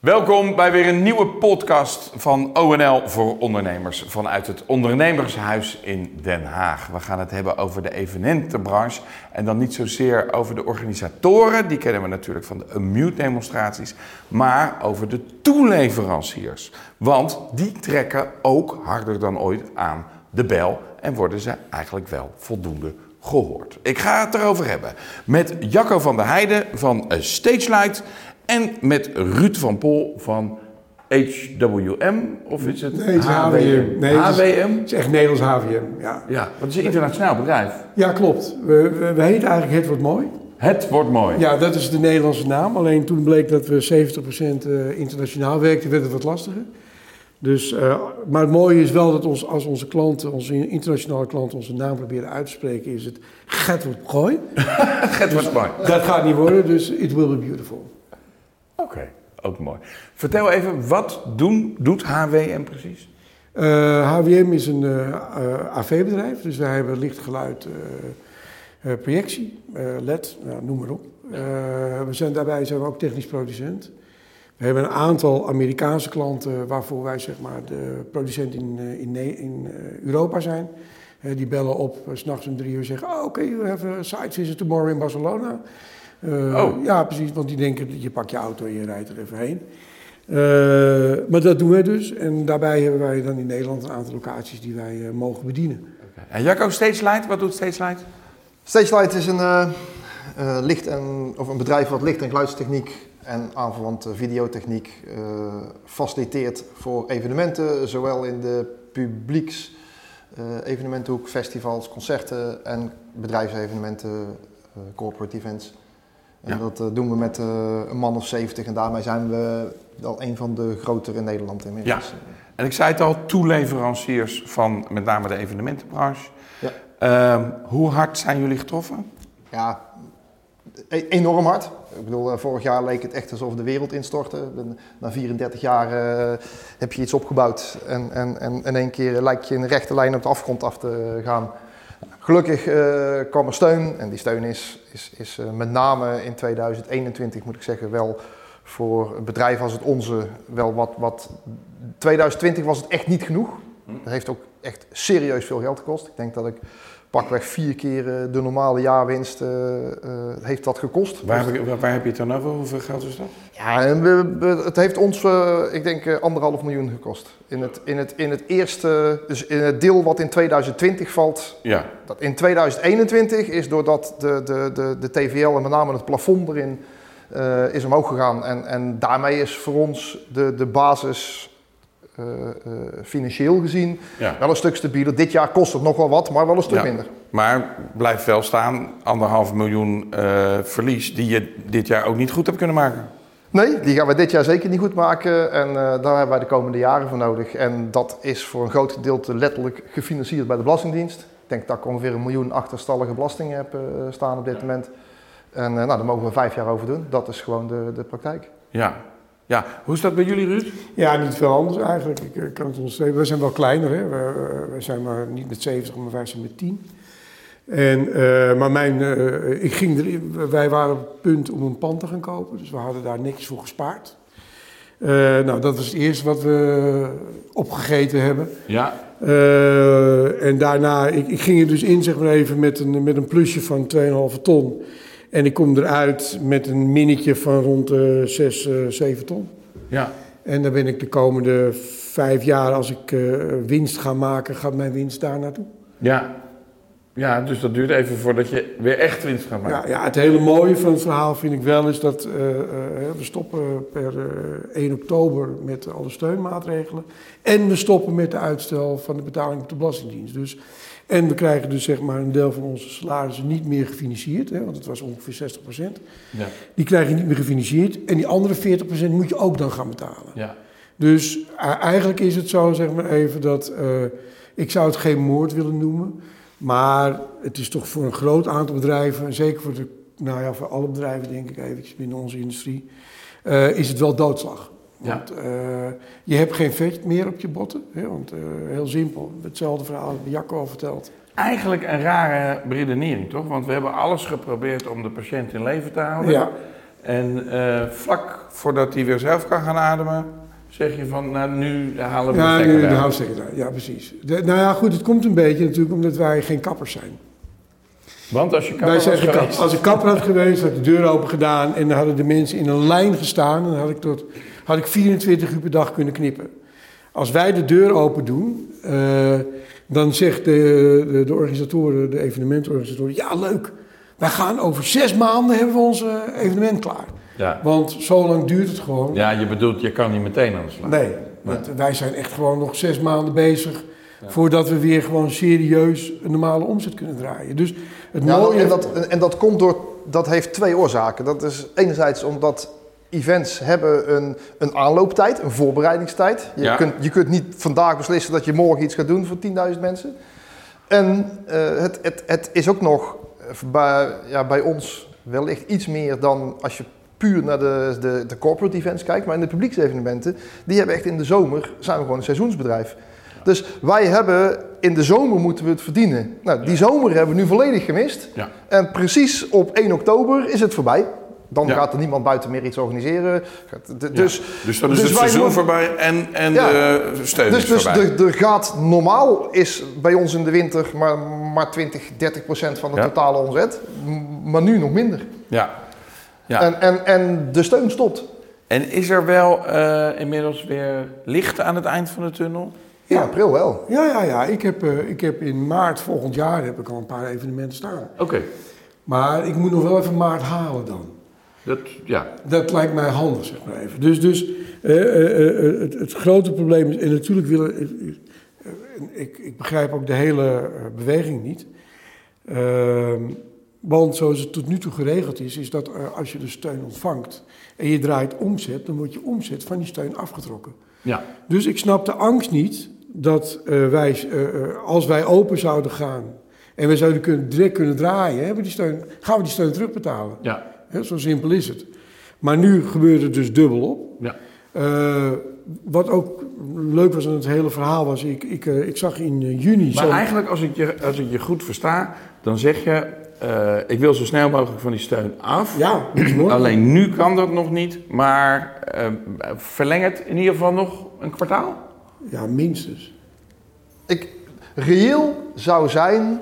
Welkom bij weer een nieuwe podcast van ONL voor ondernemers vanuit het Ondernemershuis in Den Haag. We gaan het hebben over de evenementenbranche en dan niet zozeer over de organisatoren, die kennen we natuurlijk van de Unmute demonstraties, maar over de toeleveranciers. Want die trekken ook harder dan ooit aan de bel en worden ze eigenlijk wel voldoende gehoord. Ik ga het erover hebben met Jacco van der Heijden van Stagelight en met Ruud van Pol van HWM, of is het Nee, het is HWM. Nee, het is- HWM? Het is echt Nederlands HVM, ja. Ja, want het is een internationaal bedrijf. Ja, klopt. We, we, we heten eigenlijk Het Wordt Mooi. Het wordt mooi. Ja, dat is de Nederlandse naam. Alleen toen bleek dat we 70% eh, internationaal werkten, werd het wat lastiger. Dus, eh, maar het mooie is wel dat ons, als onze klanten, onze internationale klanten, onze naam proberen uit te spreken, is het Het Wordt wordt mooi. Dat gaat niet worden, dus it will be beautiful. Oké, ook mooi. Vertel even, wat doen, doet HWM precies? Eh, HWM is een eh, eh, AV-bedrijf, dus wij hebben licht, geluid, eh, eh, projectie, eh, LED, nou, noem maar op. Eh, we zijn, daarbij zijn we ook technisch producent. We hebben een aantal Amerikaanse klanten waarvoor wij zeg maar, de producent in, eh, in, in eh, Europa zijn. Eh, die bellen op, s s'nachts om drie uur zeggen, oh, oké, we have a site visit tomorrow in Barcelona. Eh, Oh. Ja, precies, want die denken, je pakt je auto en je rijdt er even heen. Eh, maar dat doen wij dus. En daarbij hebben wij dan in Nederland een aantal locaties die wij mogen bedienen. En Jacco Stagelight, wat doet Stagelight? Stagelight is een, eh, eh, licht en, of een bedrijf wat licht- en geluidstechniek en aanverwante videotechniek eh, faciliteert voor evenementen, zowel in de publieks eh, evenementenhoek, festivals, concerten en bedrijfsevenementen, eh, corporate events. En Ja. dat doen we met een man of 70 en daarmee zijn we wel een van de grotere in Nederland inmiddels. En ik zei het al, toeleveranciers van met name de evenementenbranche. Ja. Ehm, hoe hard zijn jullie getroffen? Ja, enorm hard. Ik bedoel, eh, vorig jaar leek het echt alsof de wereld instortte. Na 34 jaar eh, heb je iets opgebouwd en, en, en in één keer lijkt je in rechte lijn op de afgrond af te gaan. Gelukkig eh, kwam er steun en die steun is, is, is met name in 2021 moet ik zeggen wel voor een bedrijf als het onze wel wat, wat... 2020 was het echt niet genoeg. Dat heeft ook echt serieus veel geld gekost. Ik denk dat ik pakweg vier keer eh, de normale jaarwinst eh, eh, heeft dat gekost. Waar heb, je, waar heb je het dan over? Hoeveel geld is dat? Ja, het heeft ons, ik denk, anderhalf miljoen gekost. In het, in, het, in het eerste, dus in het deel wat in 2020 valt. Ja. Dat in 2021 is doordat de, de, de, de TVL en met name het plafond erin eh, is omhoog gegaan. En, en daarmee is voor ons de, de basis financieel gezien ja. wel een stuk stabieler. Dit jaar kost het nog wel wat, maar wel een stuk Ja. minder. Maar blijft wel staan, anderhalf miljoen eh, verlies, die je dit jaar ook niet goed hebt kunnen maken. Nee, die gaan we dit jaar zeker niet goed maken. En eh, daar hebben wij de komende jaren voor nodig. En dat is voor een groot gedeelte letterlijk gefinancierd bij de Belastingdienst. Ik denk dat ik ongeveer een miljoen achterstallige belastingen heb eh, staan op dit moment. En eh, nou, daar mogen we vijf jaar over doen. Dat is gewoon de, de praktijk. Ja. Ja. Hoe is dat bij jullie, Ruud? Ja, niet veel anders eigenlijk. Ik eh, kan het ons We zijn wel kleiner, hè. We, we- we zijn maar niet met 70, maar wij zijn met 10. En, eh, maar mijn, eh, ik ging er, wij waren op het punt om een pand te gaan kopen, dus we hadden daar niks voor gespaard. Eh, nou, dat was het eerste wat we opgegeten hebben. Ja. Eh, en daarna, ik, ik ging er dus in, zeg maar even, met een, met een plusje van 2,5 ton. En ik kom eruit met een minnetje van rond de 6, eh 7 ton. Ja. En dan ben ik de komende vijf jaar, als ik eh, winst ga maken, gaat mijn winst daar naartoe. Ja. Ja, dus dat duurt even voordat je weer echt winst gaat maken. Ja, ja, het hele mooie van het verhaal vind ik wel is dat eh, eh, we stoppen per eh, 1 oktober met alle steunmaatregelen. En we stoppen met de uitstel van de betaling op de Belastingdienst. Dus, en we krijgen dus zeg maar een deel van onze salarissen niet meer gefinancierd, hè, want het was ongeveer 60 Ja. Die krijg je niet meer gefinancierd. En die andere 40% moet je ook dan gaan betalen. Ja. Dus eigenlijk is het zo, zeg maar even, dat eh, ik zou het geen moord willen noemen. Maar het is toch voor een groot aantal bedrijven, en zeker voor, de, nou ja, voor alle bedrijven denk ik eventjes binnen onze industrie, eh, is het wel doodslag. Ja. Want eh, je hebt geen vet meer op je botten. Hè, want eh, heel simpel, hetzelfde verhaal dat Jacco al verteld. Eigenlijk een rare beredenering, toch? Want we hebben alles geprobeerd om de patiënt in leven te houden. Ja. En eh, vlak voordat hij weer zelf kan gaan ademen, zeg je van, nou nu halen we Ja, de nu stekker houtstekker daar. Ja, precies. De- nou ja, goed, het komt een beetje natuurlijk omdat wij geen kappers zijn. Want als je kapper Wij zijn geweest-. Als ik kapper had geweest, had ik de deur open gedaan en dan hadden de mensen in een lijn gestaan en dan had ik, tot, had ik 24 uur per dag kunnen knippen. Als wij de deur open doen, eh, dan zegt de, de, de organisatoren, de evenementorganisatoren, ja leuk, wij gaan over zes maanden hebben we ons evenement klaar. Ja. Want zo lang duurt het gewoon. ja, je bedoelt, je kan niet meteen aan de slag. Nee, want wij zijn echt gewoon nog zes maanden bezig voordat we weer gewoon serieus een normale omzet kunnen draaien. Dus het Ja, mooie... en, dat, en dat komt door, dat heeft twee oorzaken. Dat is enerzijds omdat events hebben een, een aanlooptijd, een voorbereidingstijd. Je, Ja. kunt, je kunt niet vandaag beslissen dat je morgen iets gaat doen voor 10.000 mensen. En eh, het, het, het is ook nog eh, bij, ja, bij ons wellicht iets meer dan als je puur naar de, de, de corporate events kijkt. Maar in de publieksevenementen, die hebben echt in de zomer, zijn we gewoon een seizoensbedrijf. Dus wij hebben, in de zomer moeten we het verdienen. Nou, die zomer hebben we nu volledig gemist. Ja. En precies op 1 oktober is het voorbij. Dan Ja. gaat er niemand buiten meer iets organiseren. Ja. Dus, Dus dan is dus het seizoen moeten- voorbij en, en Ja. de steun dus, dus voorbij. er, er gaat normaal is bij ons in de winter maar, maar 20, 30 procent van de Ja. totale omzet. Maar nu nog minder. Ja. Ja. En, en, en de steun stopt. En is er wel eh, inmiddels weer licht aan het eind van de tunnel? In Ja. april wel. Ja, ja, ja. Ik heb, eh, ik heb in maart volgend jaar heb ik al een paar evenementen staan. Oké. Maar ik moet nog wel even maart halen dan. Dat, ja. Dat lijkt mij handig, zeg maar even. Dus, dus eh, eh, eh, het, het grote probleem is, en natuurlijk willen, ik, ik begrijp ook de hele beweging niet. Ehm, want zoals het tot nu toe geregeld is, is dat als je de steun ontvangt en je draait omzet, dan wordt je omzet van die steun afgetrokken. Ja. Dus ik snap de angst niet dat wij, als wij open zouden gaan en we zouden kunnen, direct kunnen draaien, hebben die steun, gaan we die steun terugbetalen. Ja. Hè, zo simpel is het. Maar nu gebeurt het dus dubbel op. Ja. Eh, wat ook leuk was aan het hele verhaal was, ik, ik, eh, ik zag in eh, juni... Maar eigenlijk, als ik, je, als ik je goed versta, dan zeg je... eh, ik wil zo snel mogelijk van die steun af. Ja, dat is mooi. Alleen nu kan dat nog niet, maar eh, verleng het in ieder geval nog een kwartaal. Ja, minstens. Ik, reëel zou zijn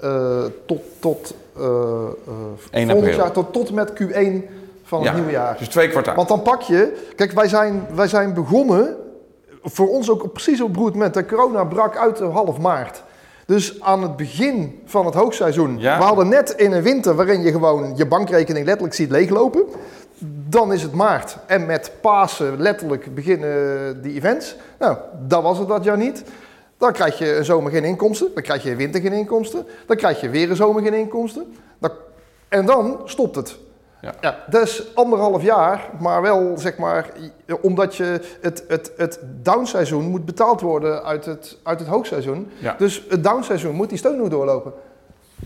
eh, tot, tot, 1 volgend april. jaar, tot, tot met Q1 van het Ja. nieuwe jaar. Dus twee kwartaal. Want dan pak je, kijk, wij zijn, wij zijn begonnen, voor ons ook precies op het broed moment, de corona brak uit half maart. Dus aan het begin van het hoogseizoen, Ja. we hadden net in een winter waarin je gewoon je bankrekening letterlijk ziet leeglopen. Dan is het maart en met Pasen letterlijk beginnen die events. Nou, dat was het dat jaar niet. Dan krijg je een zomer geen inkomsten, dan krijg je een winter geen inkomsten, dan krijg je weer een zomer geen inkomsten. Dan- en dan stopt het. Ja. Ja, dat is anderhalf jaar, maar wel zeg maar, omdat je het, het, het downseizoen moet betaald worden uit het, uit het hoogseizoen. Ja. Dus het downseizoen moet die steun nog doorlopen.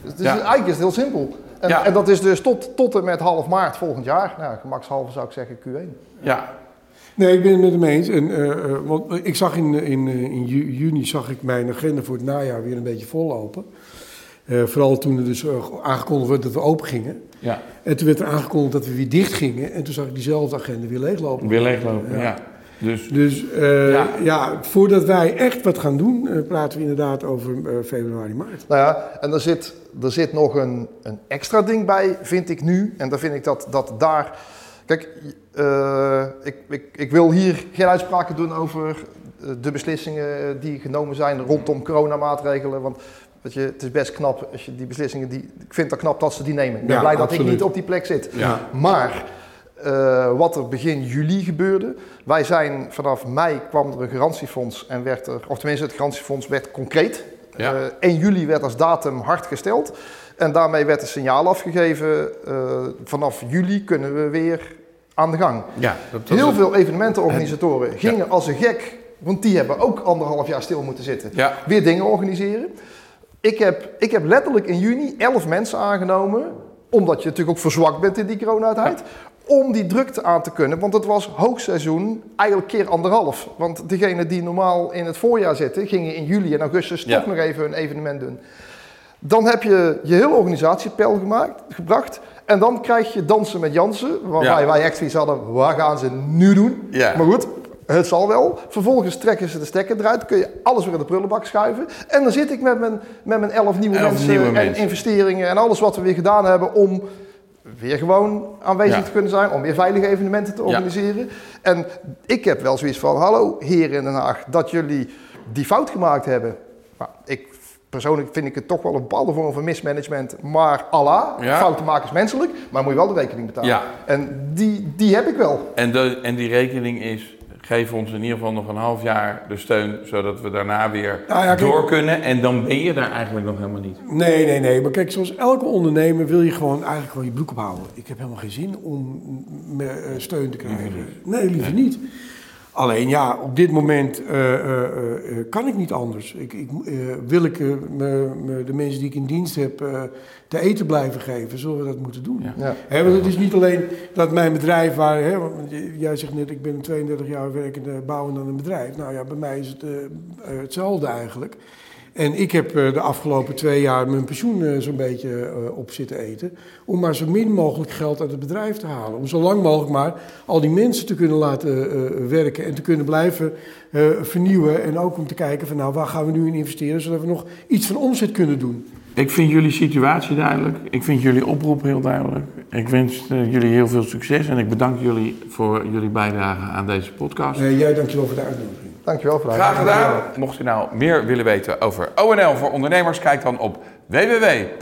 Dus Ja. eigenlijk is het heel simpel. En, en dat is dus tot, tot en met half maart volgend jaar. Nou, gemakshalve zou ik zeggen Q1. Ja, Nee, ik ben het met hem eens. En, eh, eh, want ik zag in, in, eh, in ju- juni zag ik mijn agenda voor het najaar weer een beetje vollopen. Eh, vooral toen er dus aangekondigd werd dat we open gingen. ja. En toen werd er aangekondigd dat we weer dicht gingen. En toen zag ik diezelfde agenda weer leeglopen. weer leeglopen. Ja. Ja. Dus Dus eh, Ja. ja. voordat wij echt wat gaan doen, praten we inderdaad over eh, februari, maart. Nou ja, en er zit, er zit nog een, een extra ding bij, vind ik nu. En dan vind ik dat, dat daar. Kijk, eh, ik, ik, ik wil hier geen uitspraken doen over eh, de beslissingen die genomen zijn rondom coronamaatregelen. Want weet je, het is best knap als je die beslissingen. Die, ik vind het knap dat ze die nemen. Ik ben Ja, blij dat ik niet op die plek zit. Ja. Maar eh, wat er begin juli gebeurde. Wij zijn vanaf mei kwam er een garantiefonds en werd er, of tenminste het garantiefonds werd concreet. Ja. Eh, 1 juli werd als datum hard gesteld. En daarmee werd een signaal afgegeven. eh, vanaf juli kunnen we weer aan de gang. ja, dat, dat Heel veel evenementenorganisatoren gingen als een gek, want die hebben ook anderhalf jaar stil moeten zitten, Ja, weer dingen organiseren. Ik heb, ik heb letterlijk in juni 11 mensen aangenomen, omdat je natuurlijk ook verzwakt bent in die coronatijd, om die drukte aan te kunnen. Want het was hoogseizoen eigenlijk keer anderhalf. Want degenen die normaal in het voorjaar zitten, gingen in juli en augustus Ja. toch nog even een evenement doen. Dan heb je je hele organisatie op peil gemaakt, gebracht. En dan krijg je dansen met Jansen. Waarbij Ja. wij echt zoiets hadden, wat gaan ze nu doen? Ja. Maar goed, het zal wel. Vervolgens trekken ze de stekker eruit. Kun je alles weer in de prullenbak schuiven. En dan zit ik met mijn, met mijn elf nieuwe Elf mensen nieuwe en mensen. investeringen en alles wat we weer gedaan hebben om weer gewoon aanwezig Ja. te kunnen zijn, om weer veilige evenementen te organiseren. En ik heb wel zoiets van, hallo heren in Den Haag, dat jullie die fout gemaakt hebben. Nou, ik, persoonlijk vind ik het toch wel een bepaalde vorm van mismanagement, maar Allah, Ja. fouten maken is menselijk, maar moet je wel de rekening betalen. Ja. En die, die heb ik wel. En, de, en die rekening is, geef ons in ieder geval nog een half jaar de steun, zodat we daarna weer Nou ja, kijk- door kunnen. En dan ben je daar eigenlijk nog helemaal niet. Nee, nee, nee. Maar kijk, zoals elke ondernemer wil je gewoon eigenlijk gewoon je broek ophouden. Ik heb helemaal geen zin om eh, steun te krijgen. Nee, liever niet. Alleen ja, op dit moment eh, eh, eh, kan ik niet anders. Ik, ik, eh, wil ik eh, me, me- de mensen die ik in dienst heb eh, te eten blijven geven, zullen we dat moeten doen. Ja. Want het is niet alleen dat mijn bedrijf waar, hè, want j- jij zegt net, ik ben 32 jaar werkende bouwend aan een bedrijf. Nou ja, bij mij is het hetzelfde eigenlijk. En ik heb eh, de afgelopen twee jaar mijn pensioen eh, zo'n beetje eh, op zitten eten. Om maar zo min mogelijk geld uit het bedrijf te halen. Om zo lang mogelijk maar al die mensen te kunnen laten werken en te kunnen blijven vernieuwen. En ook om te kijken van nou, waar gaan we nu in investeren, zodat we nog iets van omzet kunnen doen. Ik vind jullie situatie duidelijk. Ik vind jullie oproep heel duidelijk. Ik wens jullie heel veel succes en ik bedank jullie voor jullie bijdrage aan deze podcast. Jij dankjewel voor de uitnodiging. Dankjewel voor Graag gedaan. Mocht je nou meer willen weten over ONL voor ondernemers, kijk dan op www.onl.nl.